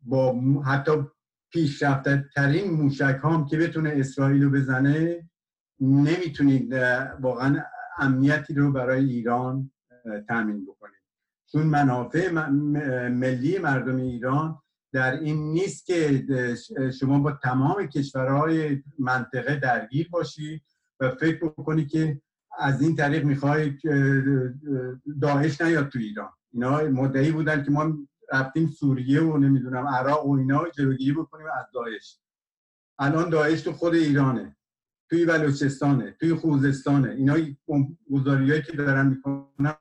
با حتی پیشرفته ترین موشک هم که بتونه اسرائیل رو بزنه نمی‌تونید واقعا امنیتی رو برای ایران تامین بکنید. چون منافع ملی مردم ایران در این نیست که شما با تمام کشورهای منطقه درگیر باشید و فکر بکنید که از این طریق می‌خواهید داعش نیاد تو ایران. اینا مدعی بودن که ما رفتیم سوریه و نمی‌دونم عراق و اینا جلوگیری بکنیم از داعش. الان داعش تو خود ایرانه توی بلوچستانه توی خوزستانه. اینا گزاریایی که دارن می‌کنن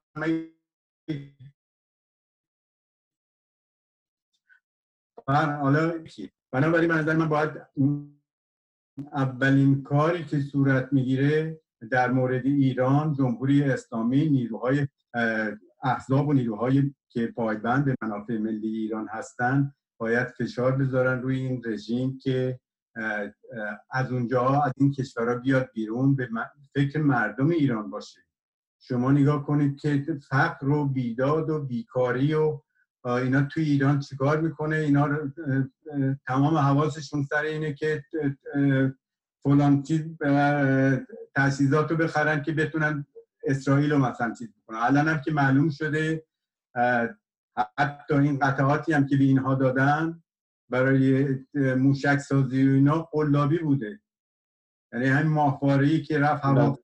حالا بنابراین منظر من باید اولین کاری که صورت می‌گیره در مورد ایران جمهوری اسلامی نیروهای احزاب و نیروهایی که پایبند به منافع ملی ایران هستند باید فشار بذارن روی این رژیم که از اونجا از این کشورها بیاد بیرون به فکر مردم ایران باشه. شما نگاه کنید که فقر و بیداد و بیکاری و اینا توی ایران چیکار می‌کنه؟ اینا تمام حواسشون سر اینه که فلان چیز تاسیزات رو بخرن که بتونن اسرائیل رو مثلا چیز بکنن. الان هم که معلوم شده حتی این قطعاتی هم که به اینها دادن برای موشک سازی و اینا قلابی بوده. یعنی همین ماهواره که رفت هوا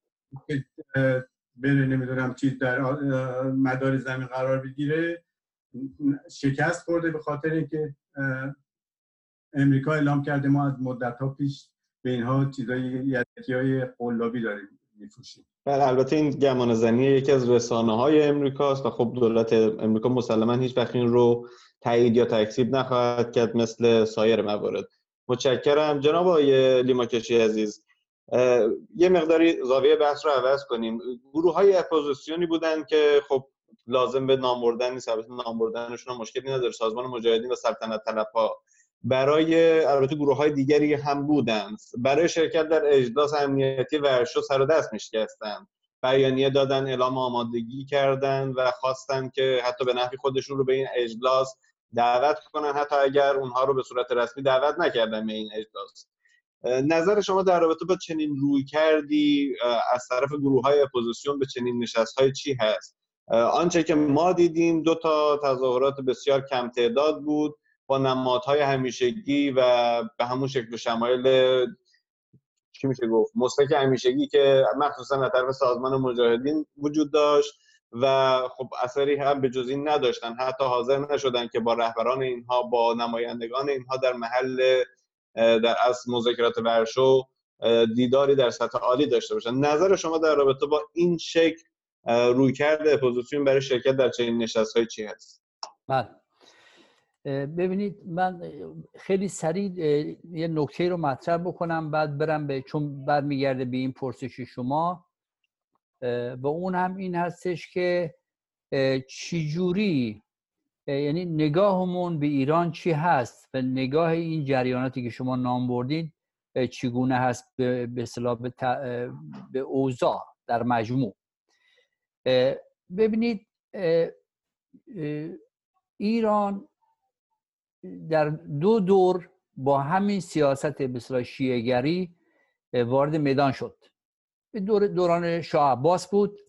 بره نمی‌دونم چیز در مدار زمین قرار بگیره. شکست خورده به خاطر اینکه امریکا اعلام کرده ما از مدت ها پیش به اینها چیزای یدکی های قلابی داریم میفروشیم. بله البته این گمان زنی یکی از رسانه های امریکاست و خب دولت امریکا مسلما هیچ وقت این رو تایید یا تکذیب نخواهد کرد مثل سایر موارد. متشکرم. جناب آقای لیماکشی عزیز یه مقداری زاویه بحث رو عوض کنیم. گروه های اپوزیسیونی بودن که خب لازم به نام بردن نیست. البته نام بردنشون مشکلی نداره. سازمان مجاهدین و سلطنت طلب ها برای البته گروه های دیگری هم بودند برای شرکت در اجلاس امنیتی ورشو سر و دست میشکستند بیانیه دادن اعلام آمادگی کردند و خواستند که حتی به نحوی خودشون رو به این اجلاس دعوت کنن. حتی اگر اونها رو به صورت رسمی دعوت نکردن به این اجلاس. نظر شما در رابطه با چنین رویکردی از طرف گروه های اپوزیسیون به چنین نشست هایی چی هست؟ آنچه که ما دیدیم دو تا تظاهرات بسیار کم تعداد بود با نمادهای همیشگی و به همون شکل و شمایل چی میشه گفت مسلک همیشگی که مخصوصا از طرف سازمان مجاهدین وجود داشت و خب اثری هم به جز این نداشتن. حتی حاضر نشدن که با رهبران اینها با نمایندگان اینها در محل در از مذاکرات ورشو دیداری در سطح عالی داشته باشن. نظر شما در رابطه با این شکل رویکرد اپوزیسیون برای شرکت در چنین نشست‌های چی هست؟ بله. ببینید من خیلی سریع یه نکته رو مطرح بکنم بعد برم به چون برمیگرده به این پرسش شما. و اون هم این هستش که چجوری یعنی نگاهمون به ایران چی هست و نگاه این جریاناتی که شما نام بردید چگونه هست به به, به اوضاع در مجموع؟ ببینید ایران در دو دور با همین سیاست بسیار شیعگری وارد میدان شد. دور دوران شاه عباس بود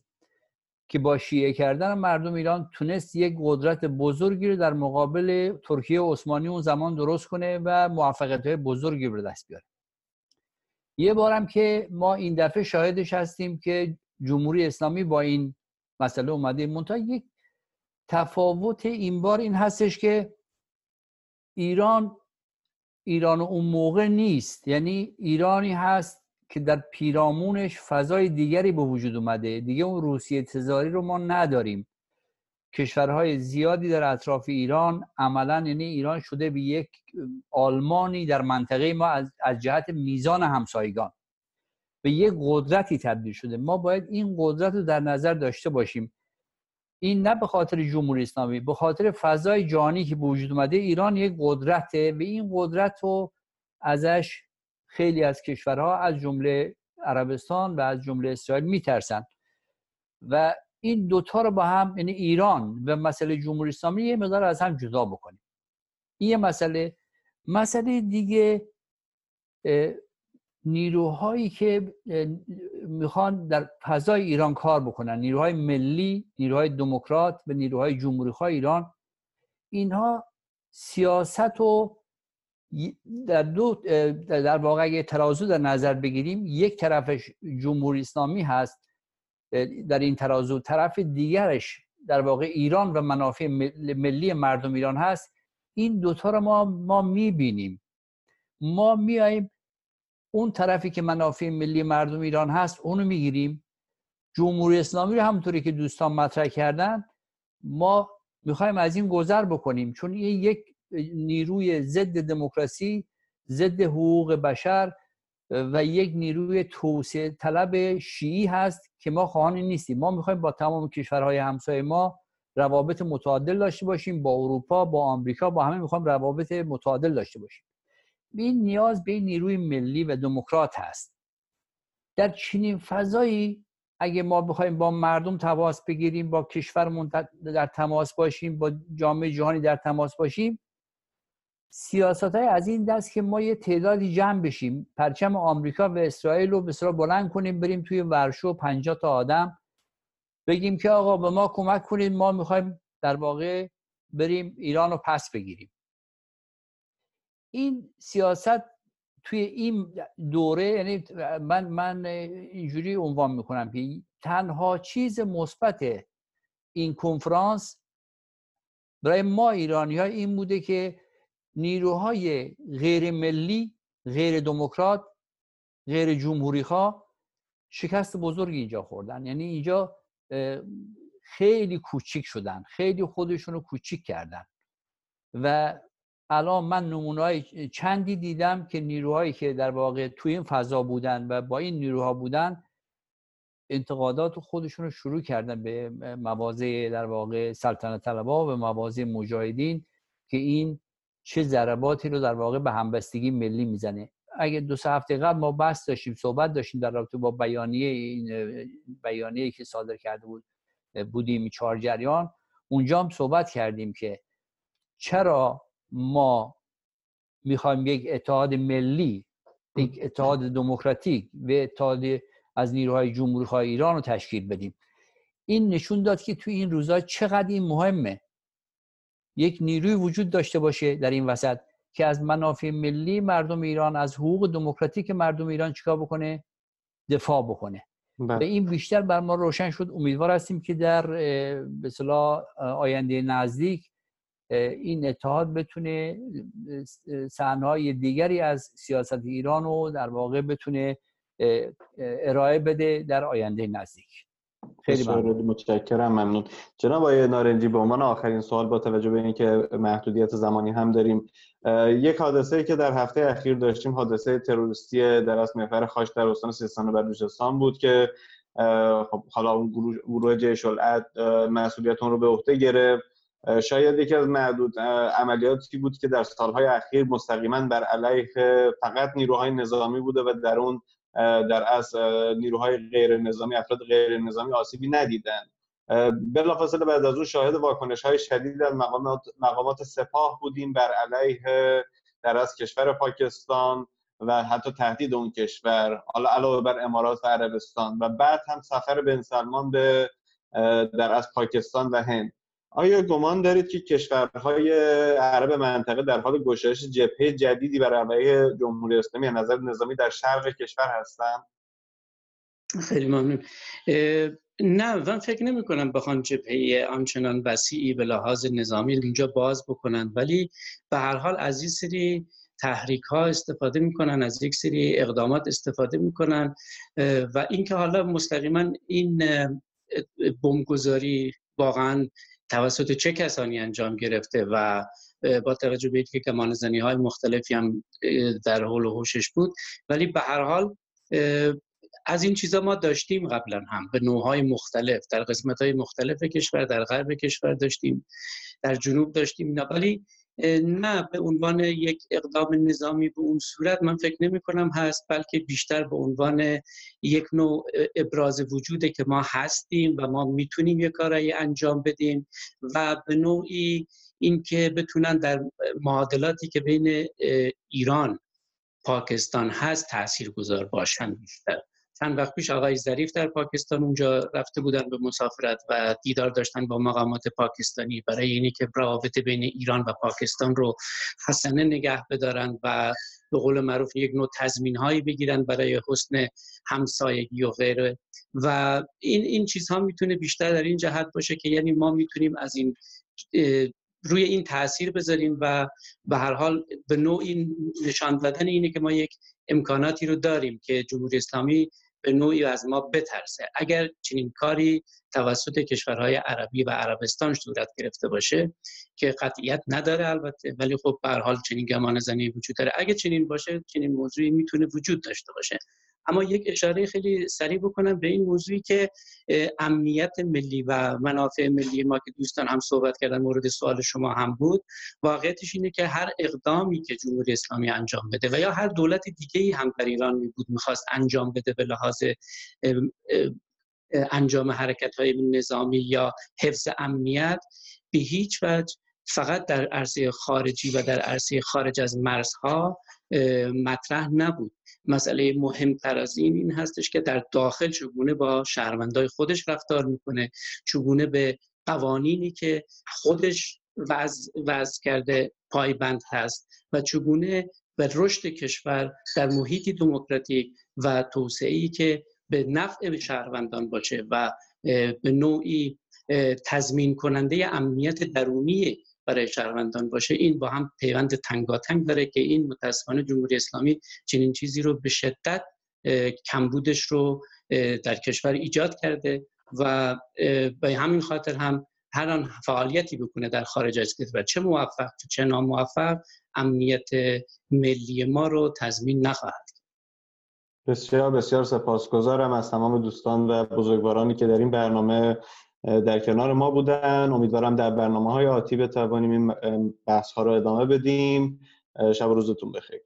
که با شیعه کردن مردم ایران تونست یک قدرت بزرگی رو در مقابل ترکیه عثمانی اون زمان درست کنه و موفقیت های بزرگی رو دست بیاره. یه بارم که ما این دفعه شاهدش هستیم که جمهوری اسلامی با این مسئله اومده. منتها یک تفاوت این بار این هستش که ایران ایران اون موقع نیست. یعنی ایرانی هست که در پیرامونش فضای دیگری به وجود اومده. دیگه اون روسیه تزاری رو ما نداریم. کشورهای زیادی در اطراف ایران عملا یعنی ایران شده به یک آلمانی در منطقه ما از, از جهت میزان همسایگان. به یک قدرتی تبدیل شده. ما باید این قدرت رو در نظر داشته باشیم. این نه به خاطر جمهوری اسلامی به خاطر فضای جانی که به وجود اومده ایران یک قدرته و این قدرت رو ازش خیلی از کشورها از جمله عربستان و از جمله اسرائیل میترسن. و این دوتا رو با هم یعنی ایران و مسئله جمهوری اسلامی یه مقدار از هم جدا بکنیم. این یه مسئله. مسئله دیگه نیروهایی که می‌خوان در فضای ایران کار بکنن نیروهای ملی نیروهای دموکرات و نیروهای جمهوری ایران اینها سیاست و در دو در واقع ترازو در نظر بگیریم یک طرفش جمهوری اسلامی هست در این ترازو طرف دیگرش در واقع ایران و منافع ملی مردم ایران هست. این دوتا رو ما ما می‌بینیم. ما میاییم اون طرفی که منافع ملی مردم ایران هست اونو می‌گیریم. جمهوری اسلامی رو همونطوری که دوستان مطرح کردن ما می‌خوایم از این گذر بکنیم. چون این یک نیروی ضد دموکراسی ضد حقوق بشر و یک نیروی توسعه طلب شیعی هست که ما خواهان نیستیم. ما می‌خوایم با تمام کشورهای همسایه ما روابط متعادل داشته باشیم. با اروپا با آمریکا با همه می‌خوایم روابط متعادل داشته باشیم. این نیاز به نیروی ملی و دموکرات هست. در چنین فضایی اگه ما بخوایم با مردم تماس بگیریم با کشورمون در تماس باشیم با جامعه جهانی در تماس باشیم سیاست های از این دست که ما یه تعدادی جمع بشیم پرچم آمریکا و اسرائیل رو بسیار بلند کنیم بریم توی ورشو 50 تا آدم بگیم که آقا به ما کمک کنید ما می‌خوایم در واقع بریم ایران رو پس بگیریم. این سیاست توی این دوره یعنی من من اینجوری عنوان می‌کنم که تنها چیز مثبت این کنفرانس برای ما ایرانی ها این بوده که نیروهای غیر ملی غیر دموکرات غیر جمهوری خواه شکست بزرگی اینجا خوردن. یعنی اینجا خیلی کوچیک شدن خیلی خودشون رو کوچیک کردن. و الان من نمونه چندی دیدم که نیروهایی که در واقع توی این فضا بودن و با این نیروها بودن انتقادات خودشون رو شروع کردن به مواضع در واقع سلطنت طلبا و مواضع مجاهدین که این چه ضرباتی رو در واقع به همبستگی ملی می‌زنه. اگه دو سه هفته قبل ما بحث داشتیم صحبت داشتیم در رابطه با بیانیه این بیانیه که صادر کرده بود بودیم چهار جریان اونجا هم صحبت کردیم که چرا ما می‌خوایم یک اتحاد ملی یک اتحاد دموکراتیک و اتحاد از نیروهای جمهوری ایران رو تشکیل بدیم. این نشون داد که توی این روزها چقدر این مهمه. یک نیروی وجود داشته باشه در این وسط که از منافع ملی مردم ایران از حقوق دموکراتیک مردم ایران چیکار بکنه؟ دفاع بکنه. و بله. این بیشتر بر ما روشن شد. امیدوار هستیم که در به آینده نزدیک این اتحاد بتونه صحنه‌های دیگری از سیاست ایران رو در واقع بتونه ارائه بده در آینده نزدیک. خیلی ممنون. متشکرم ممنون. جناب آقای نارنجی به عنوان آخرین سوال با توجه به اینکه محدودیت زمانی هم داریم یک حادثه که در هفته اخیر داشتیم حادثه تروریستی در از محور خاش در استان سیستان و بلوچستان بود که خب حالا اون گروه جیش العد مسئولیت رو به عهده گرفت. شاید یکی از معدود عملیاتی بود که در سالهای اخیر مستقیما بر علیه فقط نیروهای نظامی بوده و در اون در از نیروهای غیر نظامی افراد غیر نظامی آسیبی ندیدن بلافاصله بعد از اون شاهد واکنش های شدید از مقامات, مقامات سپاه بودیم بر علیه در از کشور پاکستان و حتی تهدید اون کشور حالا علاوه بر امارات و عربستان. و بعد هم سفر بن سلمان به در از پاکستان و هند. آیا گمان دارید که کشورهای عرب منطقه در حال گشایش جبهه جدیدی برای علیه جمهوری اسلامی نظر نظامی در شرق کشور هستند؟ خیلی ممنون. نه من فکر نمی کنم بخوان جبهه آنچنان وسیعی به لحاظ نظامی اینجا باز بکنن ولی به هر حال از این سری تحریک ها استفاده می‌کنن از یک سری اقدامات استفاده می‌کنن و اینکه حالا مستقیما این بمبگذاری واقعا توسط چه کسانی انجام گرفته و با توجه به اینکه کمانزنی های مختلفی هم در حول و حوشش بود. ولی به هر حال از این چیزا ما داشتیم قبلا هم. به نوعهای مختلف. در قسمت های مختلف کشور در غرب کشور داشتیم. در جنوب داشتیم. ولی نه به عنوان یک اقدام نظامی به اون صورت من فکر نمی کنم هست بلکه بیشتر به عنوان یک نوع ابراز وجوده که ما هستیم و ما می‌تونیم یک کارایی انجام بدیم و به نوعی اینکه بتونن در معادلاتی که بین ایران پاکستان هست تأثیر گذار باشن بیشتر. چند وقت پیش آقای ظریف در پاکستان اونجا رفته بودن به مسافرت و دیدار داشتن با مقامات پاکستانی. برای اینی که روابط بین ایران و پاکستان رو حسنه نگه بدارن و به قول معروف یک نوع تضمین هایی بگیرن برای حسن همسایگی و غیره. و این این چیزها می‌تونه بیشتر در این جهت باشه که یعنی ما می‌تونیم از این روی این تاثیر بذاریم و به هر حال به نوعی نشان دادن اینه که ما یک امکاناتی رو داریم که جمهوری اسلامی به نوعی از ما بترسه. اگر چنین کاری توسط کشورهای عربی و عربستان صورت گرفته باشه که قطعیت نداره البته ولی خب به حال چنین گمان زنی وجود داره. اگر چنین باشه چنین موضوعی می‌تونه وجود داشته باشه. اما یک اشاره خیلی سریع بکنم به این موضوعی که امنیت ملی و منافع ملی ما که دوستان هم صحبت کردن مورد سوال شما هم بود واقعیتش اینه که هر اقدامی که جمهوری اسلامی انجام بده و یا هر دولت دیگه ای هم در ایران می بود می‌خواست انجام بده به لحاظ انجام حرکت های نظامی یا حفظ امنیت به هیچ وجه فقط در عرصه خارجی و در عرصه خارج از مرزها مطرح نبود. مسئله مهمتر از این این هستش که در داخل چگونه با شهروندای خودش رفتار می‌کنه چگونه به قوانینی که خودش وضع, وضع کرده پایبند هست و چگونه به رشد کشور در محیطی دموکراتیک و توسعه‌ای که به نفع شهروندان باشه و به نوعی تضمین کننده امنیت درونی برای شهروندان باشه این با هم پیوند تنگاتنگ داره که این متاسفانه جمهوری اسلامی چنین چیزی رو به شدت کمبودش رو در کشور ایجاد کرده و به همین خاطر هم هر آن فعالیتی بکنه در خارج از کشور چه موفق چه ناموفق امنیت ملی ما رو تضمین نخواهد بسیار بسیار سپاسگزارم از تمام دوستان و بزرگوارانی که در این برنامه در کنار ما بودن. امیدوارم در برنامه های آتی بتوانیم این بحث ها رو ادامه بدیم. شب روزتون بخیر.